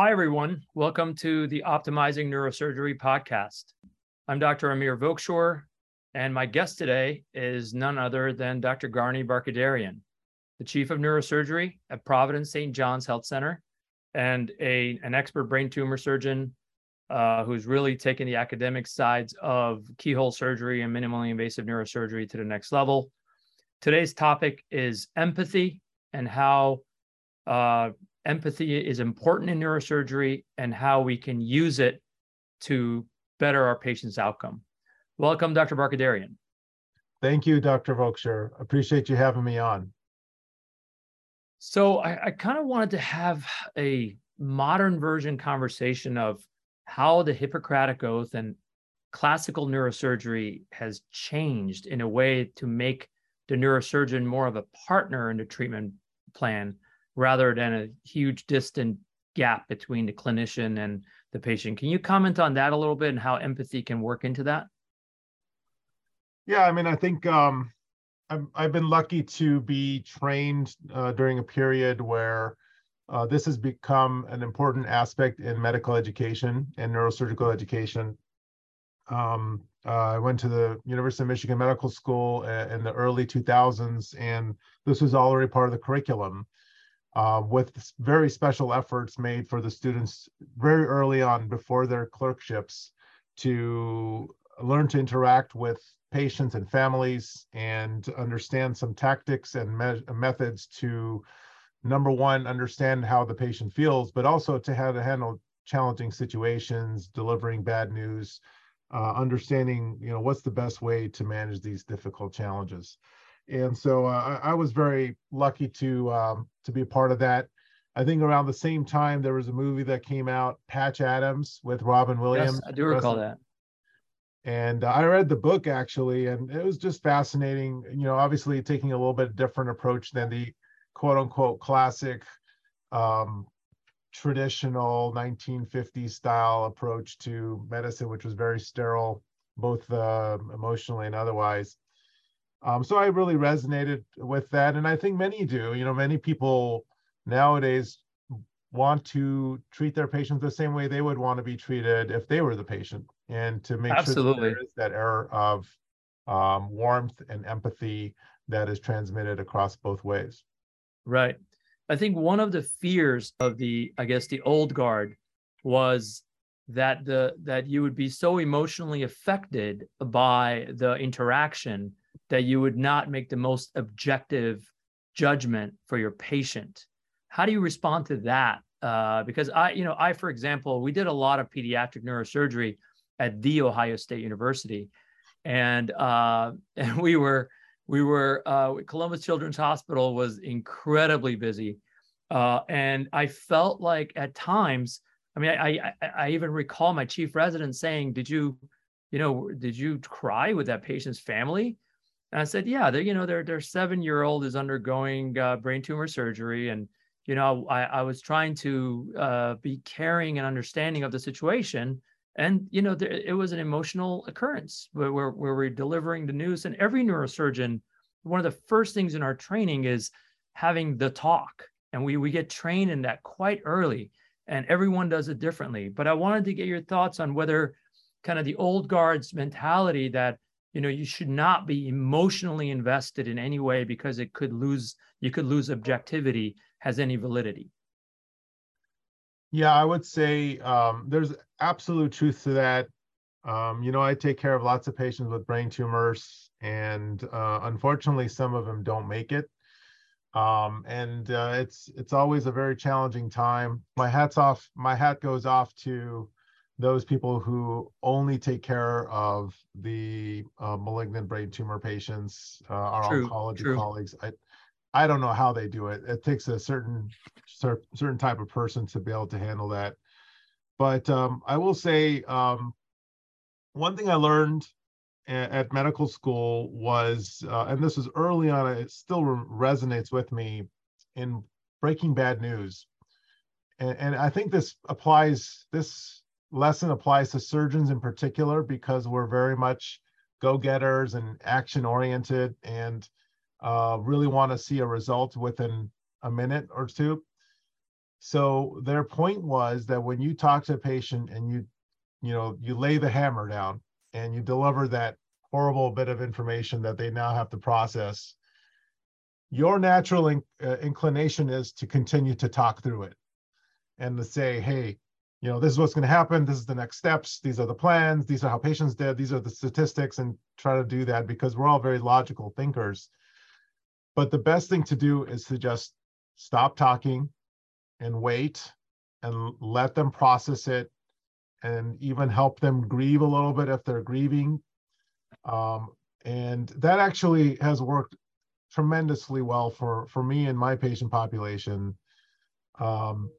Hi, everyone. Welcome to the Optimizing Neurosurgery podcast. I'm Dr. Amir Vokshoor, and my guest today is none other than Dr. Garni Barkhoudarian, the Chief of Neurosurgery at Providence St. John's Health Center and a, an expert brain tumor surgeon uh, who's really taken the academic sides of keyhole surgery and minimally invasive neurosurgery to the next level. Today's topic is empathy and how uh, empathy is important in neurosurgery and how we can use it to better our patient's outcome. Welcome, Dr. Barkhoudarian. Thank you, Dr. Vokshoor. Appreciate you having me on. So I, I kind of wanted to have a modern version conversation of how the Hippocratic Oath and classical neurosurgery has changed in a way to make the neurosurgeon more of a partner in the treatment plan rather than a huge distant gap between the clinician and the patient. Can you comment on that a little bit and how empathy can work into that? Yeah, I mean, I think um, I've, I've been lucky to be trained uh, during a period where uh, this has become an important aspect in medical education and neurosurgical education. Um, uh, I went to the University of Michigan Medical School in the early 2000s, and this was already part of the curriculum uh, with very special efforts made for the students very early on before their clerkships to learn to interact with patients and families and understand some tactics and me- methods to number one understand how the patient feels but also to how to handle challenging situations delivering bad news uh, understanding you know what's the best way to manage these difficult challenges and so uh, I, I, was very lucky to um, to be a part of that. I think around the same time there was a movie that came out, Patch Adams with Robin Williams. Yes, I do recall that. And uh, I read the book actually, and it was just fascinating. You know, obviously taking a little bit different approach than the quote unquote classic um, traditional 1950s style approach to medicine, which was very sterile, both uh, emotionally and otherwise. Um, so I really resonated with that, and I think many do. You know, many people nowadays want to treat their patients the same way they would want to be treated if they were the patient, and to make Absolutely. sure that there is that air of um, warmth and empathy that is transmitted across both ways. Right. I think one of the fears of the, I guess, the old guard was that the that you would be so emotionally affected by the interaction that you would not make the most objective judgment for your patient. How do you respond to that? Uh, because I, you know, I, for example, we did a lot of pediatric neurosurgery at the Ohio State University, and uh, and we were we were uh, Columbus Children's Hospital was incredibly busy, uh, and I felt like at times, I mean, I, I I even recall my chief resident saying, "Did you, you know, did you cry with that patient's family?" And I said, yeah, you know, their their seven year old is undergoing uh, brain tumor surgery, and you know, I, I was trying to uh, be caring and understanding of the situation, and you know, there, it was an emotional occurrence where, where where we're delivering the news, and every neurosurgeon, one of the first things in our training is having the talk, and we we get trained in that quite early, and everyone does it differently. But I wanted to get your thoughts on whether kind of the old guards mentality that you know you should not be emotionally invested in any way because it could lose you could lose objectivity has any validity. Yeah i would say um, there's absolute truth to that. Um, you know i take care of lots of patients with brain tumors and uh, unfortunately some of them don't make it. Um, and uh, it's it's always a very challenging time. My hat's off my hat goes off to those people who only take care of the uh, malignant brain tumor patients, uh, our true, oncology true. colleagues. I, I don't know how they do it. It takes a certain certain type of person to be able to handle that. But um, I will say um, one thing I learned at, at medical school was, uh, and this was early on, it still re- resonates with me in breaking bad news. And, and I think this applies. This lesson applies to surgeons in particular because we're very much go-getters and action oriented and uh, really want to see a result within a minute or two. So their point was that when you talk to a patient and you, you know, you lay the hammer down and you deliver that horrible bit of information that they now have to process, your natural in, uh, inclination is to continue to talk through it and to say, hey, you know, this is what's going to happen. This is the next steps. These are the plans. These are how patients did. These are the statistics, and try to do that because we're all very logical thinkers. But the best thing to do is to just stop talking and wait and let them process it and even help them grieve a little bit if they're grieving. Um, and that actually has worked tremendously well for for me and my patient population. Um,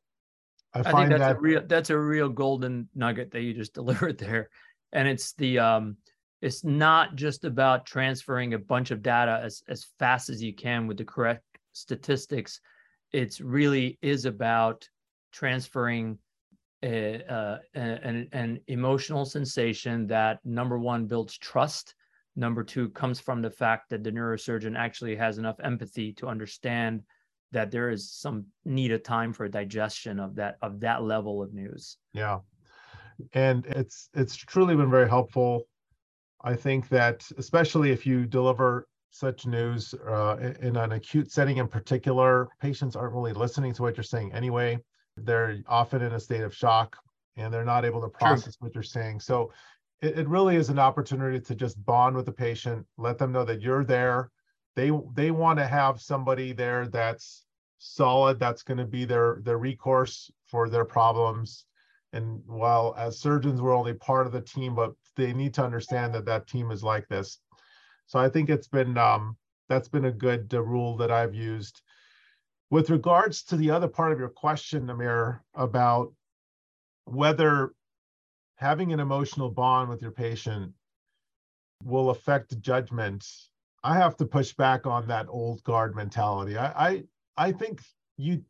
I, I think that's that, a real that's a real golden nugget that you just delivered there, and it's the um, it's not just about transferring a bunch of data as as fast as you can with the correct statistics. It's really is about transferring a, uh, an, an emotional sensation that number one builds trust number two comes from the fact that the neurosurgeon actually has enough empathy to understand that there is some needed time for digestion of that of that level of news. Yeah. And it's it's truly been very helpful. I think that especially if you deliver such news uh, in an acute setting in particular patients aren't really listening to what you're saying anyway. They're often in a state of shock and they're not able to process what you're saying. So it, it really is an opportunity to just bond with the patient, let them know that you're there. They they want to have somebody there that's solid, that's going to be their their recourse for their problems. And while as surgeons, we're only part of the team, but they need to understand that that team is like this. So I think it's been um, that's been a good uh, rule that I've used. With regards to the other part of your question, Amir, about whether having an emotional bond with your patient will affect judgment. I have to push back on that old guard mentality. I, I, I think you,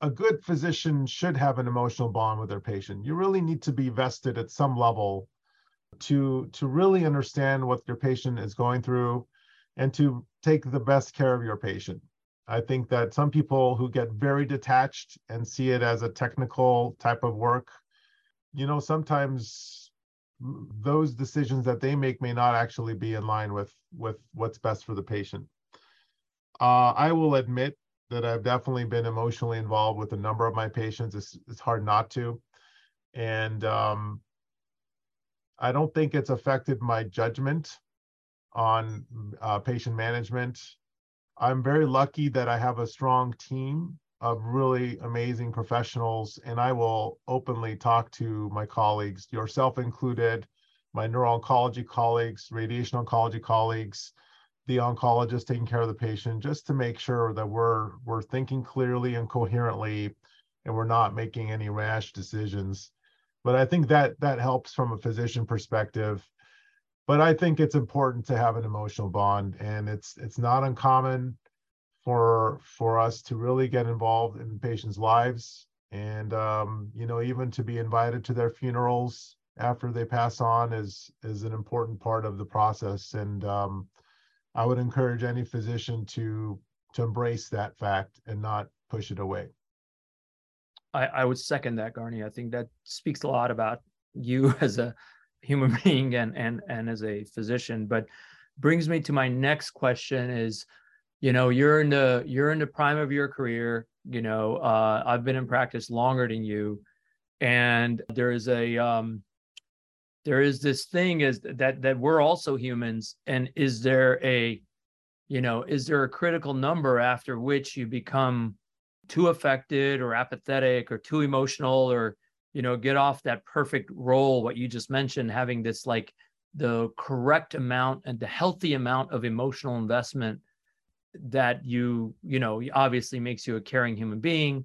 a good physician should have an emotional bond with their patient. You really need to be vested at some level to to really understand what your patient is going through and to take the best care of your patient. I think that some people who get very detached and see it as a technical type of work you know, sometimes those decisions that they make may not actually be in line with with what's best for the patient. Uh, I will admit that I've definitely been emotionally involved with a number of my patients. It's, it's hard not to, and um, I don't think it's affected my judgment on uh, patient management. I'm very lucky that I have a strong team of really amazing professionals, and I will openly talk to my colleagues, yourself included, my neuro-oncology colleagues, radiation oncology colleagues, the oncologist taking care of the patient, just to make sure that we're we're thinking clearly and coherently, and we're not making any rash decisions. But I think that that helps from a physician perspective. But I think it's important to have an emotional bond, and it's it's not uncommon for for us to really get involved in patients' lives and um, you know even to be invited to their funerals after they pass on is is an important part of the process. And um, i would encourage any physician to to embrace that fact and not push it away. I i would second that garni. I think that speaks a lot about you as a human being and and and as a physician. But brings me to my next question is you know you're in the you're in the prime of your career you know uh, i've been in practice longer than you. And there is a um there is this thing is that that we're also humans. And is there a you know is there a critical number after which you become too affected or apathetic or too emotional or you know get off that perfect role what you just mentioned having this like the correct amount and the healthy amount of emotional investment that you you know obviously makes you a caring human being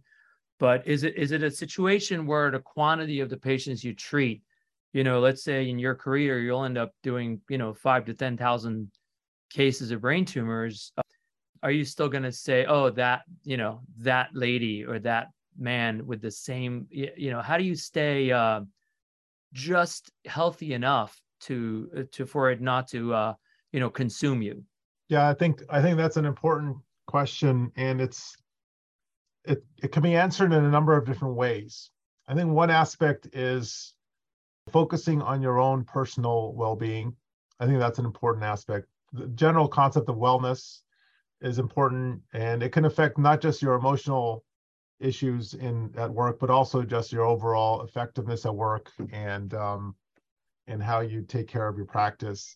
but is it is it a situation where the quantity of the patients you treat you know let's say in your career you'll end up doing you know five to ten thousand cases of brain tumors are you still going to say oh that you know that lady or that man with the same you know how do you stay uh, just healthy enough to uh, to for it not to uh, you know consume you yeah, I think I think that's an important question, and it's it, it can be answered in a number of different ways. I think one aspect is focusing on your own personal well-being. I think that's an important aspect. The general concept of wellness is important and it can affect not just your emotional issues in at work, but also just your overall effectiveness at work and um, and how you take care of your practice.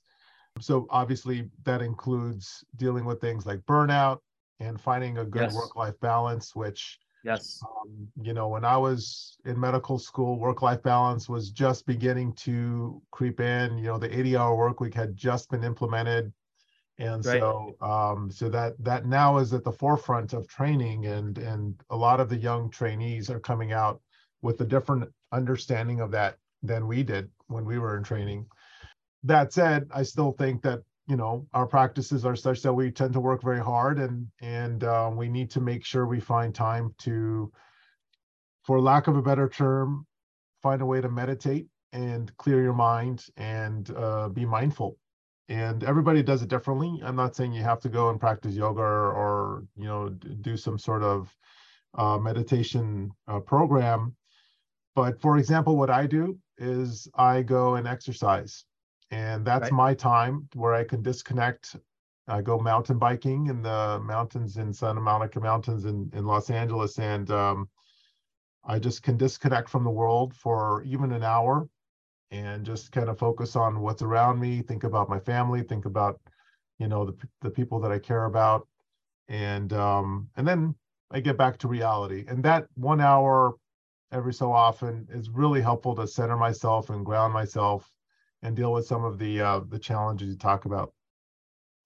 So obviously that includes dealing with things like burnout and finding a good Yes. work-life balance, which Yes. um, you know, when I was in medical school, work-life balance was just beginning to creep in. You know, the 80-hour work week had just been implemented. And Right. so um, so that that now is at the forefront of training and and a lot of the young trainees are coming out with a different understanding of that than we did when we were in training. That said, I still think that you know our practices are such that we tend to work very hard and and uh, we need to make sure we find time to for lack of a better term find a way to meditate and clear your mind and uh, be mindful. And everybody does it differently. I'm not saying you have to go and practice yoga or, or you know do some sort of uh, meditation uh, program. But for example what i do is i go and exercise and that's Right. my time where i can disconnect i go mountain biking in the mountains in santa monica mountains in, in los angeles and um, i just can disconnect from the world for even an hour and just kind of focus on what's around me think about my family think about you know the, the people that i care about and um and then i get back to reality and that one hour every so often is really helpful to center myself and ground myself and deal with some of the uh the challenges you talk about.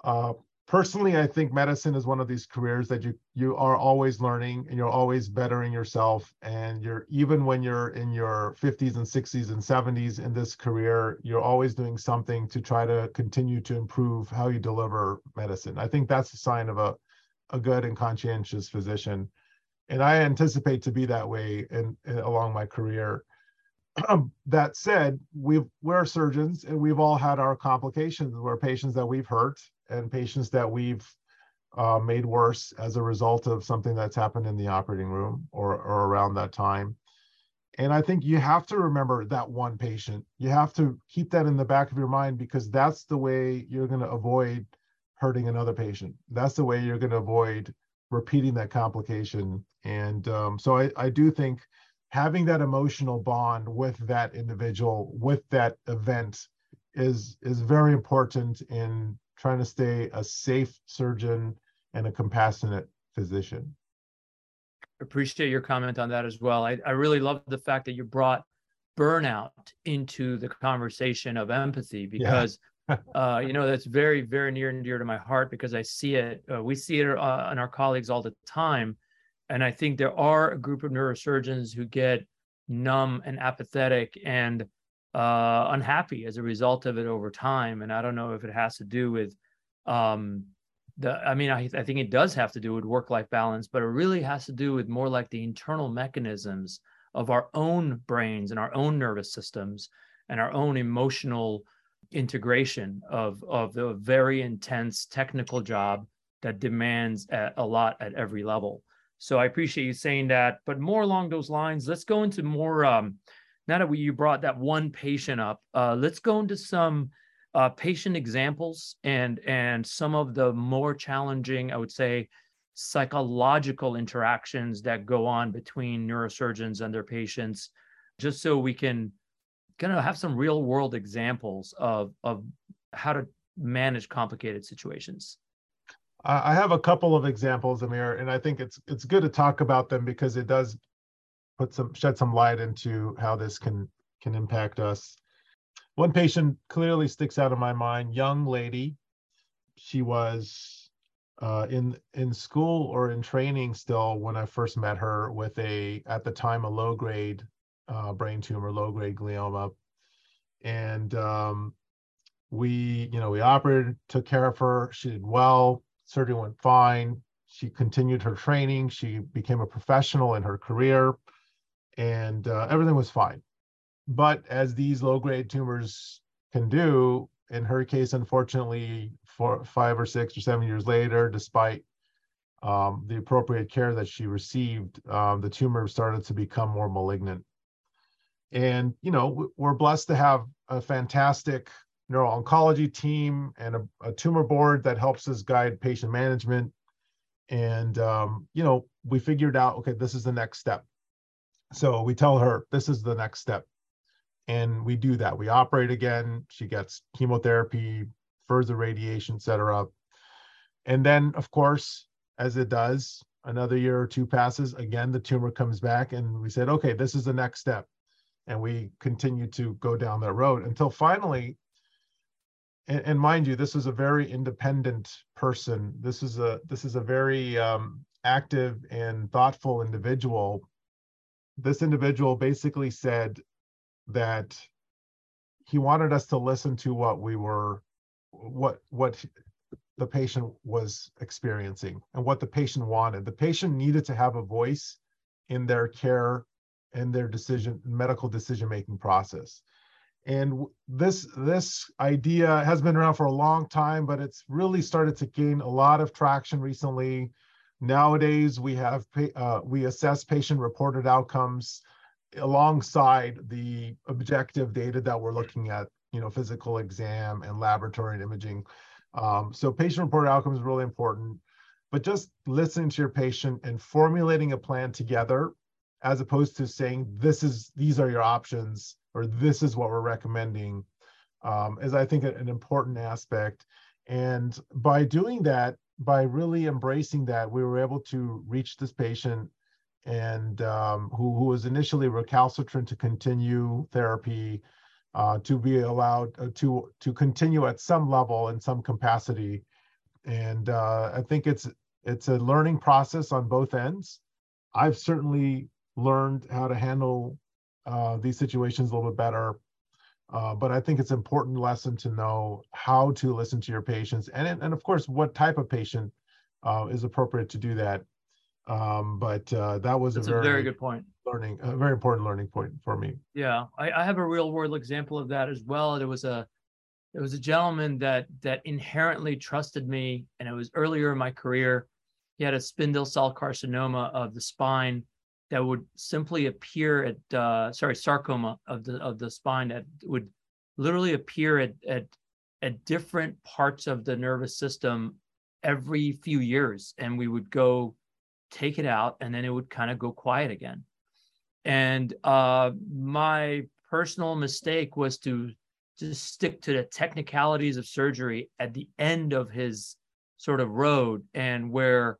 Uh personally i think medicine is one of these careers that you you are always learning and you're always bettering yourself. And you're even when you're in your 50s and 60s and 70s in this career you're always doing something to try to continue to improve how you deliver medicine. I think that's a sign of a a good and conscientious physician. And i anticipate to be that way in, in along my career that said, we've we're surgeons and we've all had our complications. We're patients that we've hurt and patients that we've uh, made worse as a result of something that's happened in the operating room or, or around that time. And I think you have to remember that one patient. You have to keep that in the back of your mind because that's the way you're going to avoid hurting another patient. That's the way you're going to avoid repeating that complication. And um, so I, I do think having that emotional bond with that individual with that event is is very important in trying to stay a safe surgeon and a compassionate physician appreciate your comment on that as well. I, I really love the fact that you brought burnout into the conversation of empathy because uh, you know that's very very near and dear to my heart because I see it. Uh, we see it uh, in our colleagues all the time, and I think there are a group of neurosurgeons who get numb and apathetic and uh, unhappy as a result of it over time. And I don't know if it has to do with um, the. I mean, I, I think it does have to do with work life balance, but it really has to do with more like the internal mechanisms of our own brains and our own nervous systems and our own emotional integration of of the very intense technical job that demands a, a lot at every level. So I appreciate you saying that. But more along those lines, let's go into more. Um, now that we, you brought that one patient up, uh, let's go into some uh, patient examples and and some of the more challenging, I would say, psychological interactions that go on between neurosurgeons and their patients, just so we can kind of have some real world examples of of how to manage complicated situations. I have a couple of examples, Amir, and I think it's it's good to talk about them because it does put some shed some light into how this can can impact us. One patient clearly sticks out in my mind. Young lady, she was uh, in in school or in training still when I first met her with a at the time a low grade uh, brain tumor, low grade glioma, and um, we you know we operated, took care of her. She did well surgery went fine. She continued her training. She became a professional in her career, and uh, everything was fine. But as these low grade tumors can do, in her case, unfortunately, for five or six or seven years later, despite um, the appropriate care that she received, um, the tumor started to become more malignant. And, you know, we're blessed to have a fantastic neuro-oncology team and a, a, tumor board that helps us guide patient management. And, um, you know, we figured out, okay, this is the next step. So we tell her, this is the next step. And we do that. We operate again. She gets chemotherapy, further radiation, et cetera. And then, of course, as it does, another year or two passes. Again, the tumor comes back, and we said, okay, this is the next step. And we continue to go down that road until finally, and, and mind you, this is a very independent person. This is a this is a very um, active and thoughtful individual. This individual basically said that he wanted us to listen to what we were what what the patient was experiencing and what the patient wanted. The patient needed to have a voice in their care and their decision medical decision making process. And this this idea has been around for a long time, but it's really started to gain a lot of traction recently. Nowadays, we have uh, we assess patient reported outcomes alongside the objective data that we're looking at, you know, physical exam and laboratory and imaging. Um, so patient reported outcomes is really important, but just listening to your patient and formulating a plan together, as opposed to saying this is these are your options or this is what we're recommending, um, is I think an important aspect. And by doing that, by really embracing that, we were able to reach this patient and um, who, who was initially recalcitrant to continue therapy uh, to be allowed uh, to to continue at some level in some capacity. And uh, I think it's it's a learning process on both ends. I've certainly learned how to handle uh, these situations a little bit better. Uh, but I think it's an important lesson to know how to listen to your patients, and and of course, what type of patient uh, is appropriate to do that. Um, but uh, that was That's a very, a very good point. Learning, a very important learning point for me. Yeah, I, I have a real world example of that as well. There was a there was a gentleman that that inherently trusted me, and it was earlier in my career. He had a spindle cell carcinoma of the spine that would simply appear at uh, sorry sarcoma of the of the spine that would literally appear at at at different parts of the nervous system every few years, and we would go take it out, and then it would kind of go quiet again. And uh, my personal mistake was to just stick to the technicalities of surgery at the end of his sort of road, and where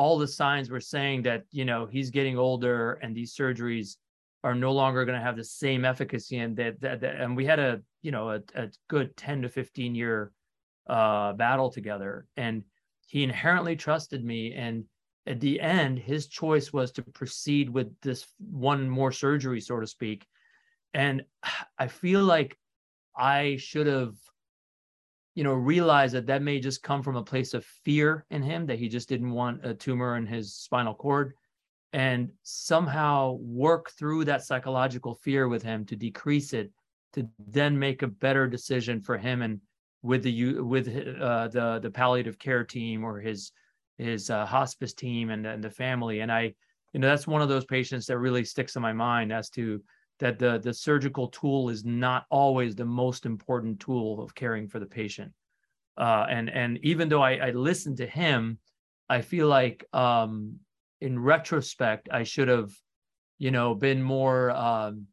all the signs were saying that you know he's getting older and these surgeries are no longer going to have the same efficacy and that, that, that, and we had a you know a, a good 10 to 15 year uh, battle together and he inherently trusted me and at the end, his choice was to proceed with this one more surgery, so to speak. And I feel like I should have, you know, realize that that may just come from a place of fear in him, that he just didn't want a tumor in his spinal cord, and somehow work through that psychological fear with him to decrease it, to then make a better decision for him and with the you with uh, the the palliative care team or his his uh, hospice team and, and the family. And I, you know, that's one of those patients that really sticks in my mind as to that the the surgical tool is not always the most important tool of caring for the patient. Uh, and and even though I, I listened to him, I feel like um, in retrospect I should have, you know, been more um,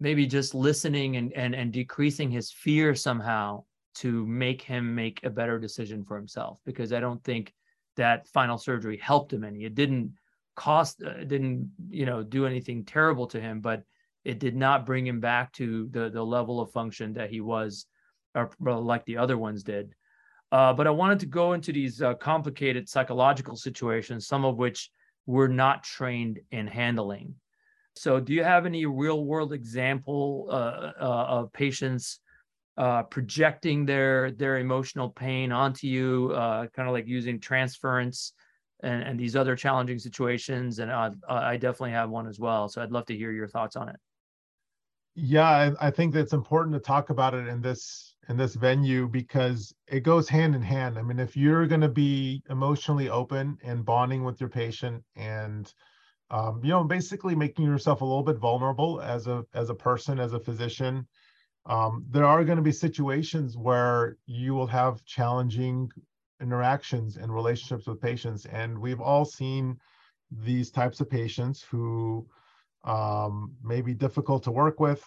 maybe just listening and and and decreasing his fear somehow to make him make a better decision for himself because I don't think that final surgery helped him any. It didn't cost, uh, didn't you know do anything terrible to him, but it did not bring him back to the the level of function that he was, or like the other ones did. Uh, but I wanted to go into these uh, complicated psychological situations, some of which we're not trained in handling. So, do you have any real world example uh, uh of patients uh, projecting their their emotional pain onto you, uh, kind of like using transference and, and these other challenging situations. And I definitely have one as well. So I'd love to hear your thoughts on it. Yeah, I, I think that's important to talk about it in this in this venue because it goes hand in hand. I mean, if you're going to be emotionally open and bonding with your patient and um, you know basically making yourself a little bit vulnerable as a as a person as a physician um, there are going to be situations where you will have challenging interactions and relationships with patients and we've all seen these types of patients who um, may be difficult to work with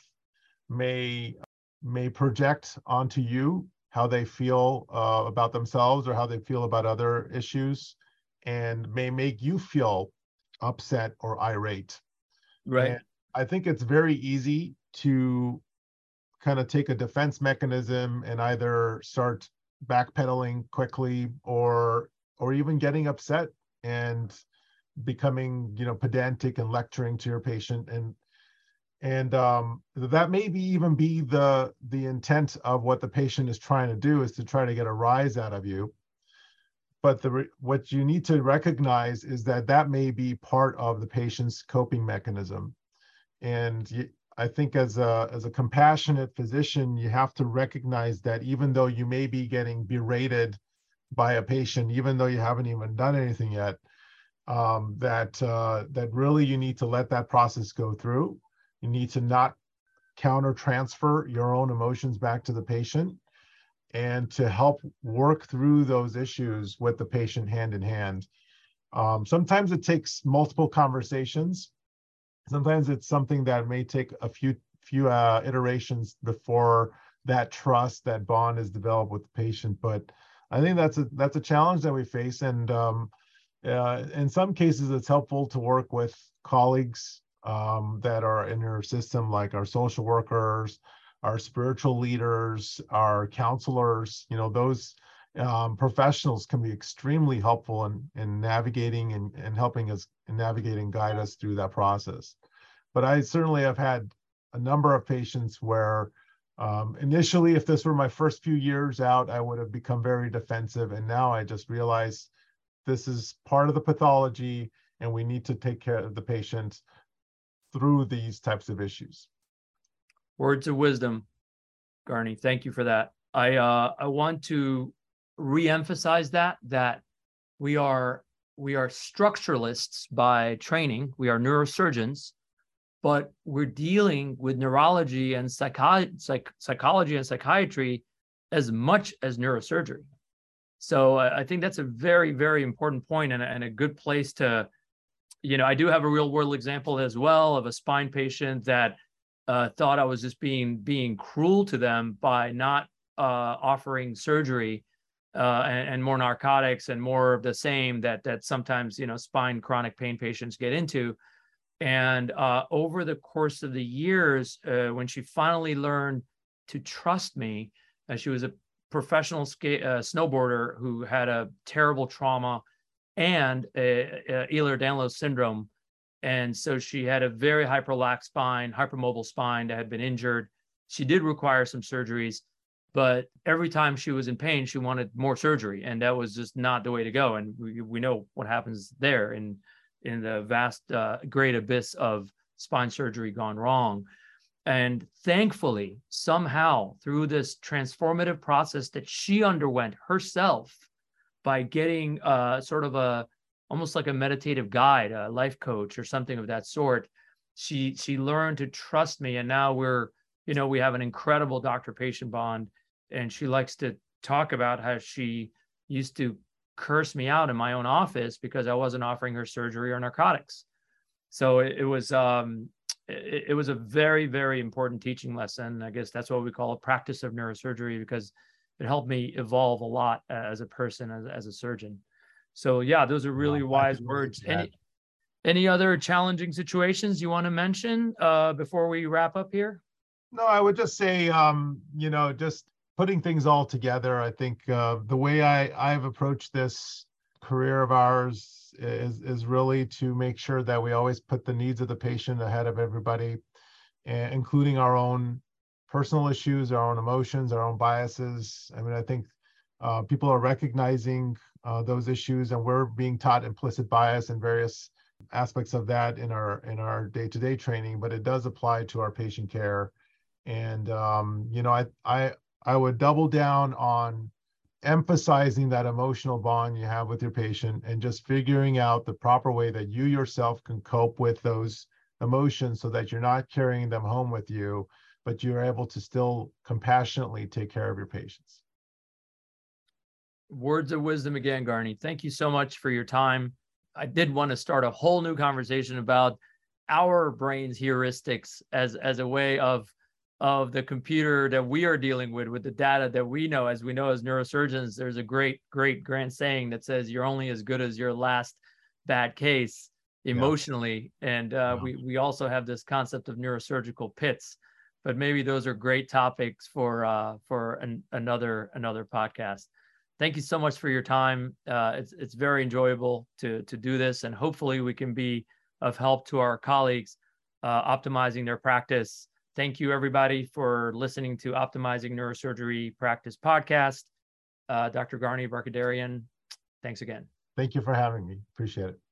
may may project onto you how they feel uh, about themselves or how they feel about other issues and may make you feel upset or irate. Right. And i think it's very easy to kind of take a defense mechanism and either start backpedaling quickly or or even getting upset and becoming you know pedantic and lecturing to your patient. And and um, that may be even be the the intent of what the patient is trying to do is to try to get a rise out of you. But the what you need to recognize is that that may be part of the patient's coping mechanism. And i think as a as a compassionate physician you have to recognize that even though you may be getting berated by a patient even though you haven't even done anything yet um, that uh, that really you need to let that process go through you need to not counter transfer your own emotions back to the patient and to help work through those issues with the patient hand in hand. Um, sometimes it takes multiple conversations. Sometimes it's something that may take a few few uh, iterations before that trust, that bond is developed with the patient. But I think that's a that's a challenge that we face, and um, uh, in some cases, it's helpful to work with colleagues um, that are in your system, like our social workers, our spiritual leaders, our counselors, you know, those um, professionals can be extremely helpful in, in navigating and, and helping us navigate and guide us through that process. But I certainly have had a number of patients where um, initially, if this were my first few years out, I would have become very defensive. And now I just realize this is part of the pathology and we need to take care of the patient through these types of issues. Words of wisdom, Garni. Thank you for that. I uh, I want to reemphasize that that we are we are structuralists by training. We are neurosurgeons, but we're dealing with neurology and psych- psychology and psychiatry as much as neurosurgery. So I think that's a very very important point and, and a good place to, you know, I do have a real world example as well of a spine patient that uh, thought I was just being being cruel to them by not uh, offering surgery uh, and, and, more narcotics and more of the same that that sometimes you know spine chronic pain patients get into. And uh, over the course of the years, uh, when she finally learned to trust me, she was a professional skate, uh, snowboarder who had a terrible trauma and a, a Ehlers-Danlos syndrome and so she had a very hyperlax spine, hypermobile spine that had been injured. She did require some surgeries, but every time she was in pain, she wanted more surgery. And that was just not the way to go. And we, we know what happens there in, in the vast, uh, great abyss of spine surgery gone wrong. And thankfully, somehow through this transformative process that she underwent herself by getting uh, sort of a almost like a meditative guide, a life coach or something of that sort. She she learned to trust me, and now we're you know we have an incredible doctor patient bond, and she likes to talk about how she used to curse me out in my own office because I wasn't offering her surgery or narcotics. So it, it was um, it, it was a very very important teaching lesson. I guess that's what we call a practice of neurosurgery because it helped me evolve a lot as a person as, as a surgeon. So yeah, those are really wise words. Any any other challenging situations you want to mention uh, before we wrap up here? No, I would just say, um, you know, just putting things all together. I think uh, the way I I've approached this career of ours is is really to make sure that we always put the needs of the patient ahead of everybody, including our own personal issues, our own emotions, our own biases. I mean, I think uh, people are recognizing uh, those issues, and we're being taught implicit bias in various aspects of that in our in our day-to-day training, but it does apply to our patient care. And um, you know, I I I would double down on emphasizing that emotional bond you have with your patient and just figuring out the proper way that you yourself can cope with those emotions so that you're not carrying them home with you, but you're able to still compassionately take care of your patients. Words of wisdom again, Garni. Thank you so much for your time. I did want to start a whole new conversation about our brain's heuristics as as a way of of the computer that we are dealing with with the data that we know as we know as neurosurgeons there's a great great grand saying that says you're only as good as your last bad case emotionally yeah. and uh, yeah. we we also have this concept of neurosurgical pits but maybe those are great topics for uh, for an, another another podcast thank you so much for your time. Uh, it's it's very enjoyable to to do this, and hopefully we can be of help to our colleagues uh, optimizing their practice. Thank you everybody for listening to Optimizing Neurosurgery Practice podcast. Uh, Dr. Garni Barkhoudarian, thanks again. Thank you for having me. Appreciate it.